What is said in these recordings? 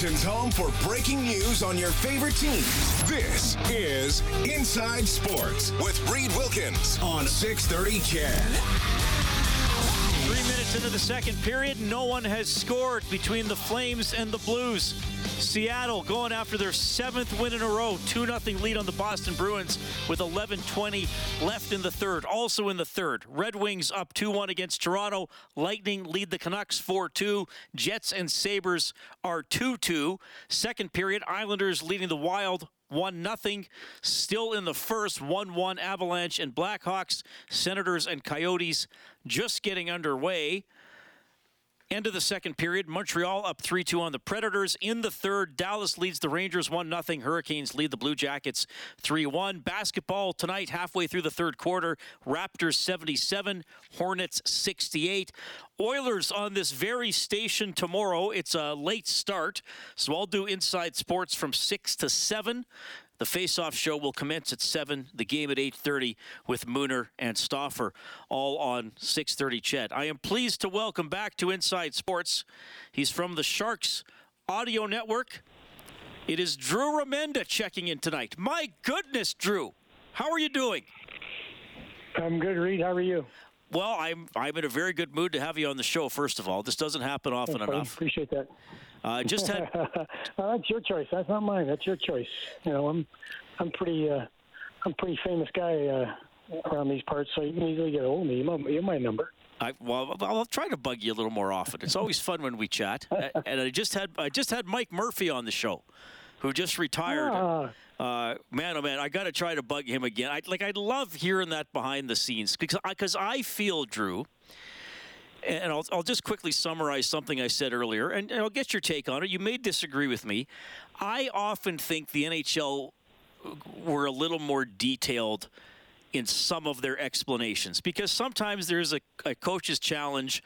Edmonton's home for breaking news on your favorite teams. This is Inside Sports with Reed Wilkins on 630 CHED. Three minutes into the second period, no one has scored between the Flames and the Blues. Seattle going after their seventh win in a row, 2 0 lead on the Boston Bruins with 11.20 left in the third. Also in the third, Red Wings up 2 1 against Toronto. Lightning lead the Canucks 4 2. Jets and Sabres are 2 2. Second period, Islanders leading the Wild 1 0. Still in the first, 1 1 Avalanche and Blackhawks, Senators and Coyotes just getting underway. End of the second period, Montreal up 3 2 on the Predators. In the third, Dallas leads the Rangers 1 0. Hurricanes lead the Blue Jackets 3 1. Basketball tonight, halfway through the third quarter, Raptors 77, Hornets 68. Oilers on this very station tomorrow. It's a late start, so I'll do inside sports from 6 to 7. The face-off show will commence at 7, the game at 8.30 with Mooner and Stauffer, all on 6.30 CHED. I am pleased to welcome back to Inside Sports. He's from the Sharks Audio Network. It is Drew Remenda checking in tonight. My goodness, Drew. How are you doing? I'm good, Reed. How are you? Well, I'm I'm in a very good mood to have you on the show. First of all, this doesn't happen often Thanks, enough. Appreciate that. Uh, just had well, that's your choice. That's not mine. That's your choice. You know, I'm I'm pretty uh, I'm pretty famous guy uh, around these parts, so you can easily get a hold of me. You're my, you're my number. I, well, I'll try to bug you a little more often. It's always fun when we chat. and I just had I just had Mike Murphy on the show, who just retired. Ah. Uh, man, oh man, I got to try to bug him again. I, like I love hearing that behind the scenes because because I feel Drew. And I'll, I'll just quickly summarize something I said earlier, and, and I'll get your take on it. You may disagree with me. I often think the NHL uh, were a little more detailed in some of their explanations because sometimes there's a, a coach's challenge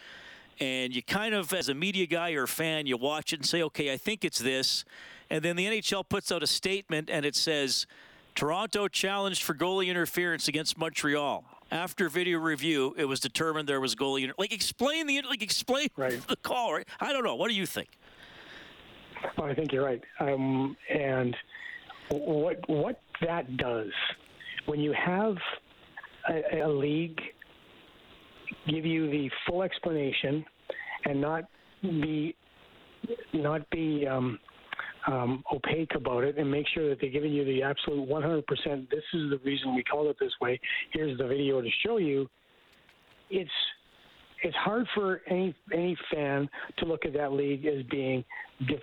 and you kind of as a media guy or a fan you watch it and say okay i think it's this and then the nhl puts out a statement and it says toronto challenged for goalie interference against montreal after video review it was determined there was goalie inter- like explain the like explain Right. the call right i don't know what do you think Oh, I think you're right. Um, and what what that does when you have a, a league give you the full explanation and not be not be um, um, opaque about it and make sure that they're giving you the absolute 100%. This is the reason we call it this way. Here's the video to show you. It's it's hard for any any fan to look at that league as being dis,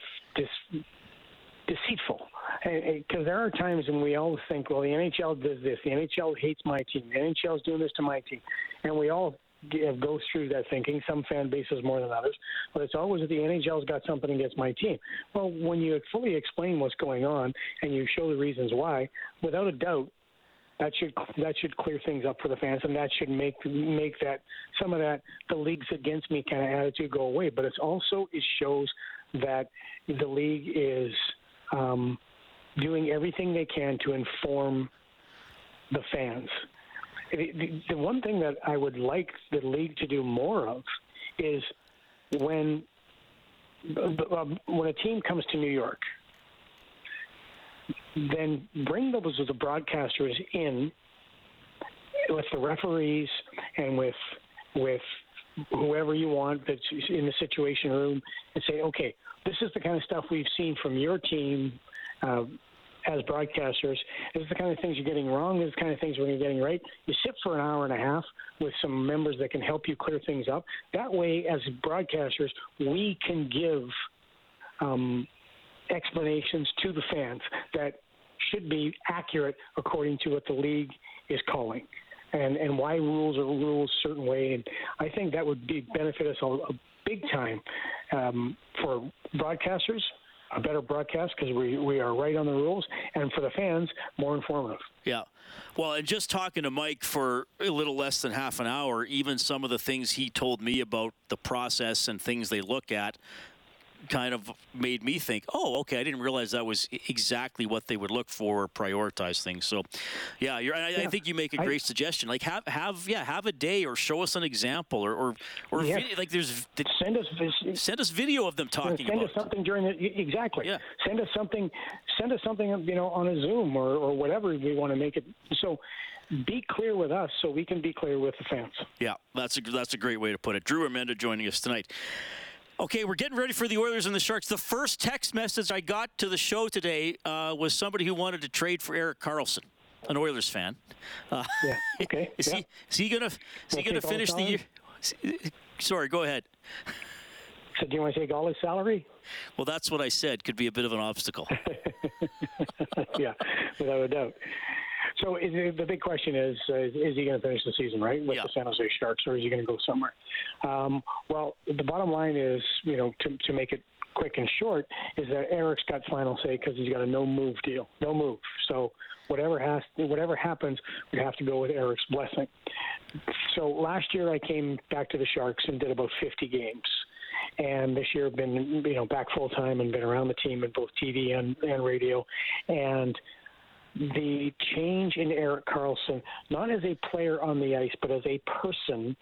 deceitful. Because there are times when we all think, well, the NHL does this, the NHL hates my team, the NHL is doing this to my team, and we all go through that thinking. Some fan bases more than others, but it's always the NHL's got something against my team. Well, when you fully explain what's going on and you show the reasons why, without a doubt, that should that should clear things up for the fans, and that should make make that some of that the league's against me kind of attitude go away. But it's also it shows that the league is um, doing everything they can to inform the fans. The, the, one thing that I would like the league to do more of is when um, when a team comes to New York then bring those of the broadcasters in with the referees and with with whoever you want that's in the situation room and say, okay, this is the kind of stuff we've seen from your team uh, as broadcasters. This is the kind of things you're getting wrong. This is the kind of things we're getting right. You sit for an hour and a half with some members that can help you clear things up. That way, as broadcasters, we can give um, explanations to the fans that should be accurate according to what the league is calling and, and why rules are rules a certain way. And I think that would be benefit us a, a big time um, for broadcasters, a better broadcast because we, we are right on the rules, and for the fans, more informative. Yeah. Well, and just talking to Mike for a little less than half an hour, even some of the things he told me about the process and things they look at kind of made me think, oh, okay, I didn't realize that was exactly what they would look for or prioritize things. So, yeah, I, yeah. I, think you make a great I, suggestion. Like have have yeah have a day or show us an example or or, or yeah. video, like there's send us send us video of them talking. Send us something during the exactly. Yeah. Send us something. Send us something you know on a Zoom or or whatever we want to make it. So be clear with us so we can be clear with the fans. Yeah, that's a that's a great way to put it. Drew Remenda joining us tonight. Okay, we're getting ready for the Oilers and the Sharks. The first text message I got to the show today uh, was somebody who wanted to trade for Erik Karlsson, an Oilers fan. Uh, yeah. Okay. is yeah. he is he gonna is he gonna finish the year? Sorry, go ahead. So do you want to take all his salary? Well, that's what I said. Could be a bit of an obstacle. yeah, without a doubt. So is, the big question is, uh, is he going to finish the season right with yeah. the San Jose Sharks, or is he going to go somewhere? Um, well, the bottom line is, you know, to, to make it quick and short, is that Erik's got final say because he's got a no move deal, no move. So whatever has whatever happens, we have to go with Erik's blessing. So last year I came back to the Sharks and did about 50 games and this year I've been you know back full time and been around the team in both TV and, and radio and the change in Erik Karlsson, not as a player on the ice, but as a person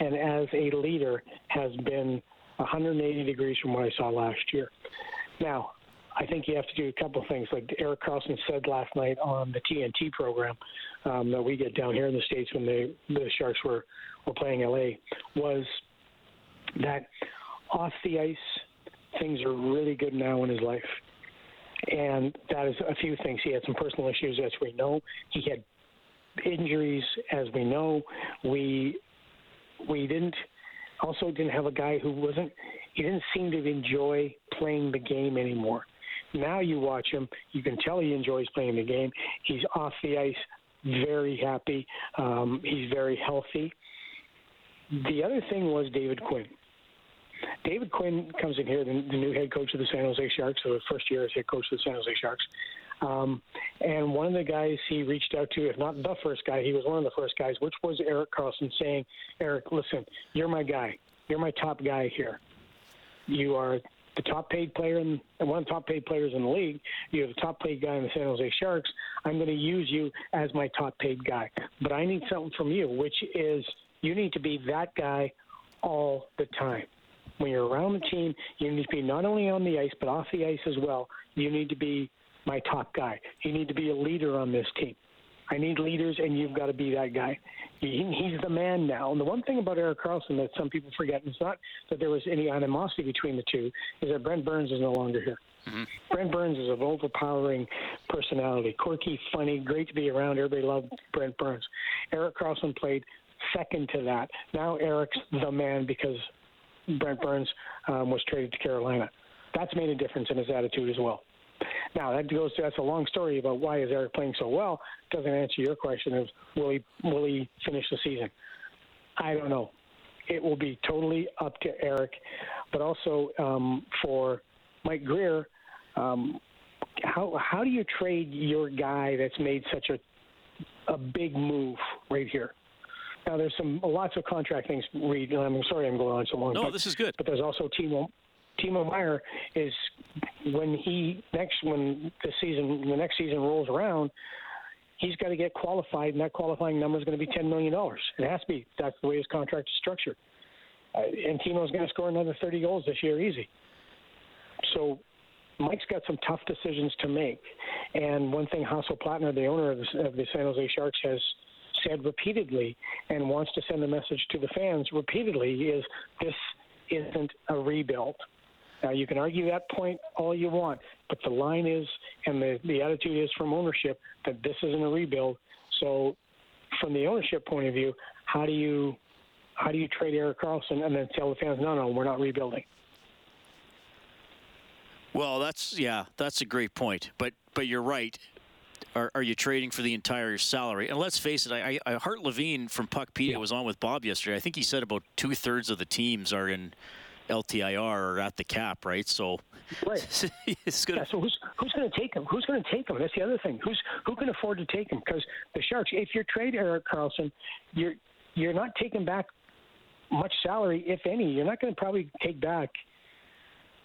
and as a leader, has been 180 degrees from what I saw last year. Now, I think you have to do a couple of things. Like Erik Karlsson said last night on the TNT program um, that we get down here in the States when the, the Sharks were, were playing LA, was that off the ice, things are really good now in his life and that is a few things. He had some personal issues, as we know. He had injuries, as we know. We we didn't also didn't have a guy who wasn't. He didn't seem to enjoy playing the game anymore. Now you watch him, you can tell he enjoys playing the game. He's off the ice, very happy. Um, he's very healthy. The other thing was David Quinn. David Quinn comes in here, the, the new head coach of the San Jose Sharks, so first year as head coach of the San Jose Sharks. Um, and one of the guys he reached out to, if not the first guy, he was one of the first guys, which was Erik Karlsson, saying, Erik, listen, you're my guy. You're my top guy here. You are the top paid player and one of the top paid players in the league. You're the top paid guy in the San Jose Sharks. I'm going to use you as my top paid guy. But I need something from you, which is you need to be that guy all the time when you're around the team, you need to be not only on the ice but off the ice as well. You need to be my top guy. You need to be a leader on this team. I need leaders, and you've got to be that guy. He, he's the man now. And the one thing about Erik Karlsson that some people forget, and it's not that there was any animosity between the two, is that Brent Burns is no longer here. Mm-hmm. Brent Burns is an overpowering personality, quirky, funny, great to be around. Everybody loved Brent Burns. Erik Karlsson played second to that. Now Erik's the man because Brent Burns um, was traded to Carolina. That's made a difference in his attitude as well. Now that goes to, that's a long story about why is Erik playing so well. Doesn't answer your question of will he will he finish the season? I don't know. It will be totally up to Eric, but also um, for Mike Grier, Um, how how do you trade your guy that's made such a a big move right here? Now, there's some lots of contract things. Reed, I'm sorry I'm going on so long. No, but, this is good. But there's also Timo. Timo Meier is when he next when the season the next season rolls around, he's got to get qualified, and that qualifying number is going to be ten million dollars. It has to be. That's the way his contract is structured. Uh, and Timo's going to score another 30 goals this year, easy. So Mike's got some tough decisions to make. And one thing Hasso Plattner, the owner of the, of the San Jose Sharks, has said repeatedly and wants to send a message to the fans repeatedly is this isn't a rebuild. Now, you can argue that point all you want, but the line is, and the, the attitude is from ownership, that this isn't a rebuild. So, from the ownership point of view, how do you how do you trade Erik Karlsson and then tell the fans, no, no, we're not rebuilding? Well, that's yeah, that's a great point. But but you're right are, are you trading for the entire salary? And let's face it, I, I Hart Levine from Puckpedia yeah. was on with Bob yesterday. I think he said about two thirds of the teams are in LTIR or at the cap, right? So, right. it's gonna. Yeah, so who's who's going to take him? Who's going to take him? That's the other thing. Who's who can afford to take him? Because the Sharks, if you trade Erik Karlsson, you're you're not taking back much salary, if any. You're not going to probably take back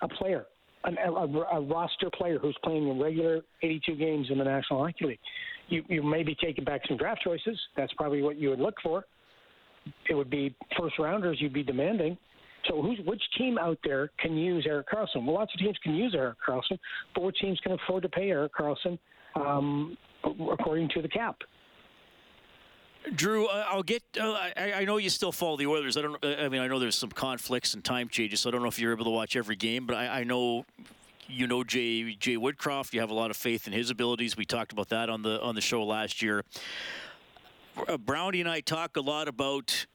a player, an, a, a, roster player who's playing in regular 82 games in the National Hockey League. You you may be taking back some draft choices. That's probably what you would look for. It would be first rounders you'd be demanding. So who's which team out there can use Erik Karlsson? Well, lots of teams can use Erik Karlsson, but which teams can afford to pay Erik Karlsson um, according to the cap? Drew, uh, I'll get. Uh, I, I, know you still follow the Oilers. I don't. I mean, I know there's some conflicts and time changes, so I don't know if you're able to watch every game. But I, I know you know Jay Jay Woodcroft. You have a lot of faith in his abilities. We talked about that on the on the show last year. Uh, Brownie and I talk a lot about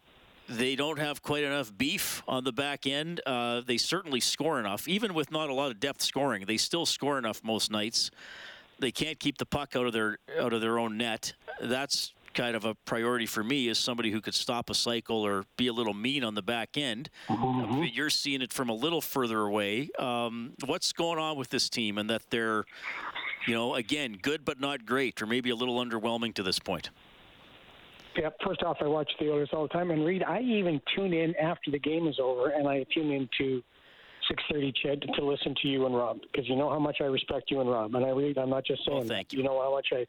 they don't have quite enough beef on the back end. Uh, they certainly score enough, even with not a lot of depth scoring. They still score enough most nights. They can't keep the puck out of their out of their own net. That's kind of a priority for me as somebody who could stop a cycle or be a little mean on the back end. Mm-hmm. You're seeing it from a little further away. Um, what's going on with this team, and that they're, you know, again, good but not great, or maybe a little underwhelming to this point? Yeah, first off, I watch the Oilers all the time, and Reed, I even tune in after the game is over, and I tune in to 6:30 Ched to listen to you and Rob because you know how much I respect you and Rob, and I really, I'm not just saying. Well, thank you. You know how much I,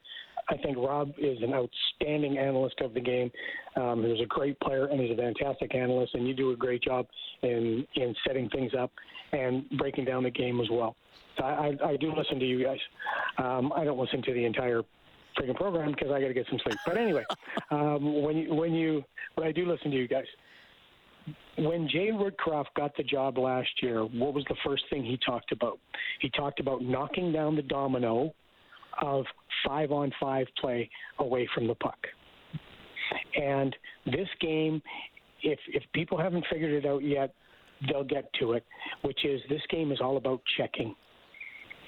I think Rob is an outstanding analyst of the game. Um, he's a great player, and he's a fantastic analyst, and you do a great job in in setting things up and breaking down the game as well. So I, I, I do listen to you guys. Um, I don't listen to the entire freaking program because I got to get some sleep. But anyway, um, when you when you when I do listen to you guys, when Jay Woodcroft got the job last year, what was the first thing he talked about? He talked about knocking down the domino of five on five play away from the puck. And this game, if if people haven't figured it out yet, they'll get to it, which is this game is all about checking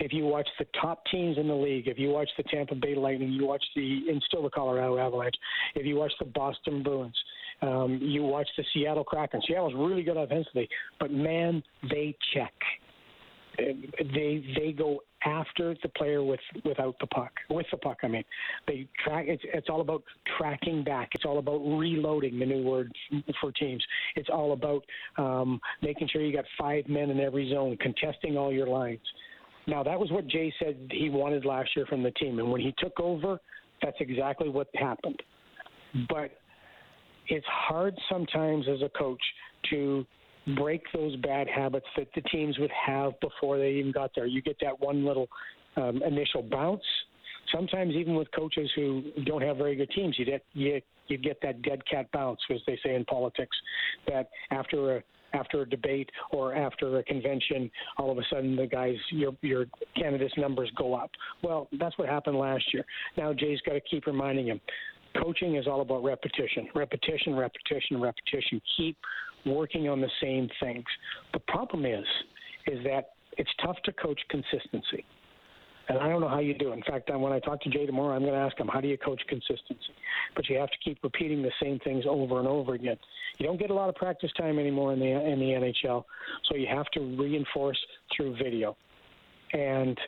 if you watch the top teams in the league, if you watch the Tampa Bay Lightning, you watch the and still the Colorado Avalanche, if you watch the Boston Bruins, um, you watch the Seattle Kraken. Seattle's really good offensively, but man, they check. They they go after the player with without the puck with the puck. I mean, they track. It's it's all about tracking back. It's all about reloading. The new word for teams. It's all about um, making sure you got five men in every zone, contesting all your lines. Now, that was what Jay said he wanted last year from the team. And when he took over, that's exactly what happened. But it's hard sometimes as a coach to break those bad habits that the teams would have before they even got there. You get that one little um, initial bounce. Sometimes even with coaches who don't have very good teams, you get you, you get that dead cat bounce, as they say in politics. That after a after a debate or after a convention, all of a sudden the guys your your candidates numbers go up. Well, that's what happened last year. Now Jay's got to keep reminding him. Coaching is all about repetition, repetition, repetition, repetition. Keep working on the same things. The problem is, is that it's tough to coach consistency. And I don't know how you do. In fact, when I talk to Jay tomorrow, I'm going to ask him, how do you coach consistency? But you have to keep repeating the same things over and over again. You don't get a lot of practice time anymore in the in the NHL, so you have to reinforce through video. And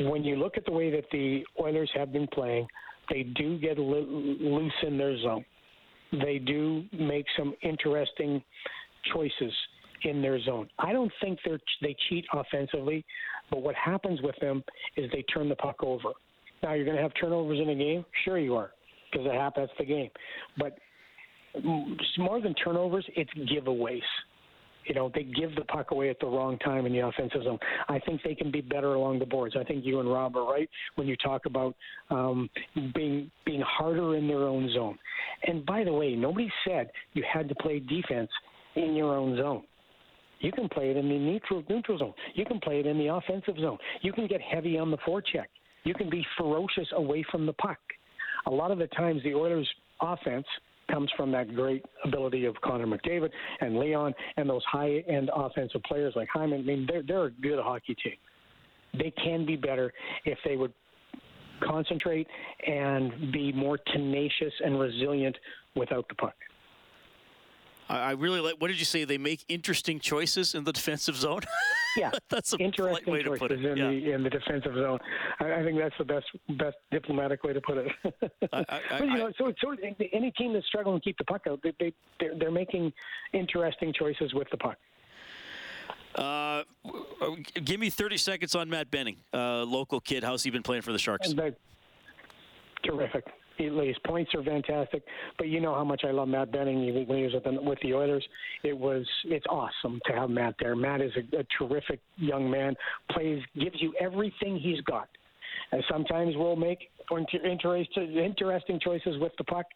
when you look at the way that the Oilers have been playing, they do get loose in their zone. They do make some interesting choices in their zone. I don't think they they cheat offensively, but what happens with them is they turn the puck over. Now you're going to have turnovers in a game, sure you are, because it happens. that's the game. But more than turnovers, it's giveaways. You know, they give the puck away at the wrong time in the offensive zone. I think they can be better along the boards. I think you and Rob are right when you talk about um, being being harder in their own zone. And by the way, nobody said you had to play defense in your own zone. You can play it in the neutral neutral zone. You can play it in the offensive zone. You can get heavy on the forecheck. You can be ferocious away from the puck. A lot of the times, the Oilers' offense comes from that great ability of Connor McDavid and Leon and those high-end offensive players like Hyman. I mean, they're they're a good hockey team. They can be better if they would concentrate and be more tenacious and resilient without the puck. I really like. What did you say? They make interesting choices in the defensive zone. Yeah, that's a interesting way choices to put it. in yeah. the in the defensive zone. I, I, think that's the best best diplomatic way to put it. I, I, but, you know, so, so any team that's struggling to keep the puck out, they, they they're, they're making interesting choices with the puck. Uh, give me 30 seconds on Matt Benning, uh, local kid. How's he been playing for the Sharks? Terrific. His points are fantastic, but you know how much I love Matt Benning when he was with the, with the Oilers. It was it's awesome to have Matt there. Matt is a, a terrific young man. Plays gives you everything he's got. And sometimes we'll make interesting choices with the puck,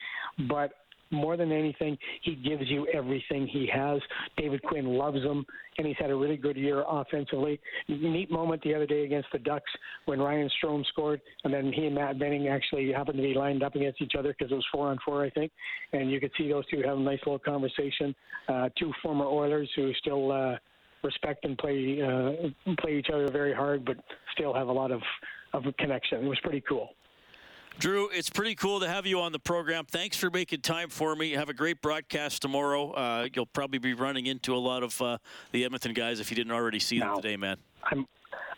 but more than anything, he gives you everything he has. David Quinn loves him, and he's had a really good year offensively. Neat moment the other day against the Ducks when Ryan Strome scored, and then he and Matt Benning actually happened to be lined up against each other because it was four on four, I think. And you could see those two have a nice little conversation. Uh, two former Oilers who still. Uh, respect and play uh, play each other very hard, but still have a lot of of connection. It was pretty cool. Drew, it's pretty cool to have you on the program. Thanks for making time for me. Have a great broadcast tomorrow. Uh, you'll probably be running into a lot of uh, the Edmonton guys if you didn't already see them today, man. I'm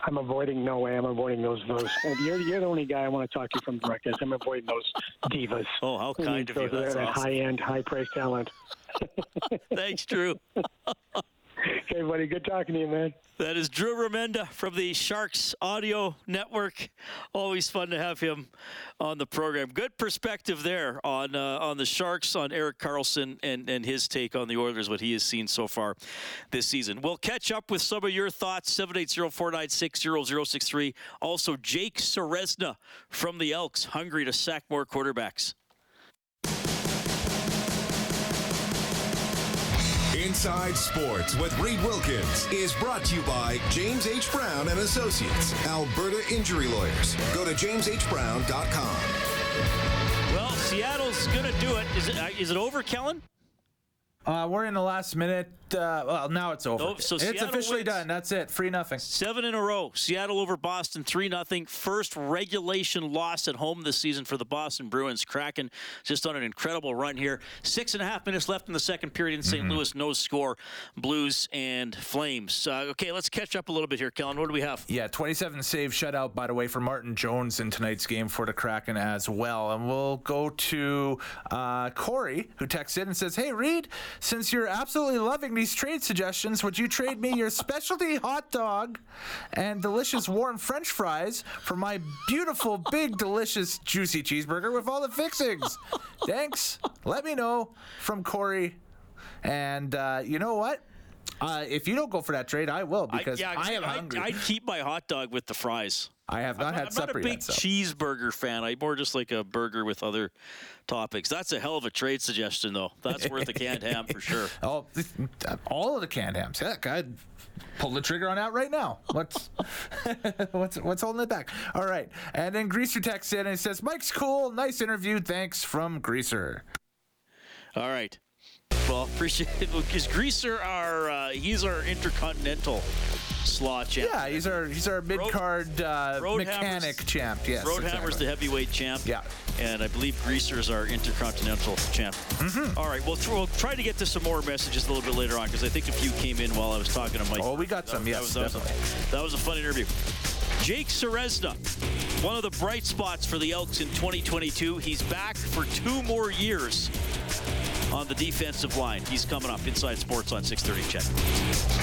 I'm avoiding no way. I'm avoiding those those. You're, you're the only guy I want to talk to from the broadcast. I'm avoiding those divas. Oh, how kind of you! That's that awesome. high end, high price talent. Thanks, Drew. okay, buddy. Good talking to you, man. That is Drew Remenda from the Sharks Audio Network. Always fun to have him on the program. Good perspective there on uh, on the Sharks, on Erik Karlsson and, and his take on the Oilers, what he has seen so far this season. We'll catch up with some of your thoughts, 780-496-0063. Also, Jake Ceresna from the Elks, hungry to sack more quarterbacks. Inside Sports with Reed Wilkins is brought to you by James H. Brown and Associates, Alberta Injury Lawyers. Go to jameshbrown.com. Well, Seattle's going to do it. Is it, uh, it over, Kellen? Uh, we're in the last minute. Uh, well, now it's over. Oh, so it's Seattle officially wins. done. That's it. Free nothing. Seven in a row. Seattle over Boston, three nothing. First regulation loss at home this season for the Boston Bruins. Kraken just on an incredible run here. Six and a half minutes left in the second period in saint mm-hmm. Louis. No score. Blues and Flames. Uh, okay, let's catch up a little bit here, Kellen. What do we have? Yeah, 27 save shutout by the way for Martin Jones in tonight's game for the Kraken as well. And we'll go to uh, Corey who texts in and says, "Hey Reed, since you're absolutely loving these trade suggestions, would you trade me your specialty hot dog and delicious warm French fries for my beautiful, big, delicious, juicy cheeseburger with all the fixings? Thanks. Let me know from Corey. And uh, you know what? Uh, if you don't go for that trade, I will because I, yeah, I am I, hungry. I'd keep my hot dog with the fries. I have not I'm, had I'm supper not a big yet, so. cheeseburger fan. I'm more just like a burger with other topics. That's a hell of a trade suggestion, though. That's worth a canned ham for sure. Oh, all of the canned hams. Heck, I'd pull the trigger on that right now. What's what's what's holding it back? All right, and then Greaser texts in and says, "Mike's cool, nice interview. Thanks from Greaser." All right. Well, appreciate it because Greaser, our uh, he's our intercontinental slot champ. Yeah, he's our he's our mid card uh, mechanic champ. Yes, Roadhammer's exactly. the heavyweight champ. Yeah, and I believe Greaser is our intercontinental champ. Mm-hmm. All right, well, we'll try to get to some more messages a little bit later on because I think a few came in while I was talking to Mike. Oh, we got some. That, yes, that was, definitely. That was, a, that was a fun interview. Jake Ceresna, one of the bright spots for the Elks in 2022. He's back for two more years on the defensive line. He's coming up inside sports on 630 CHED.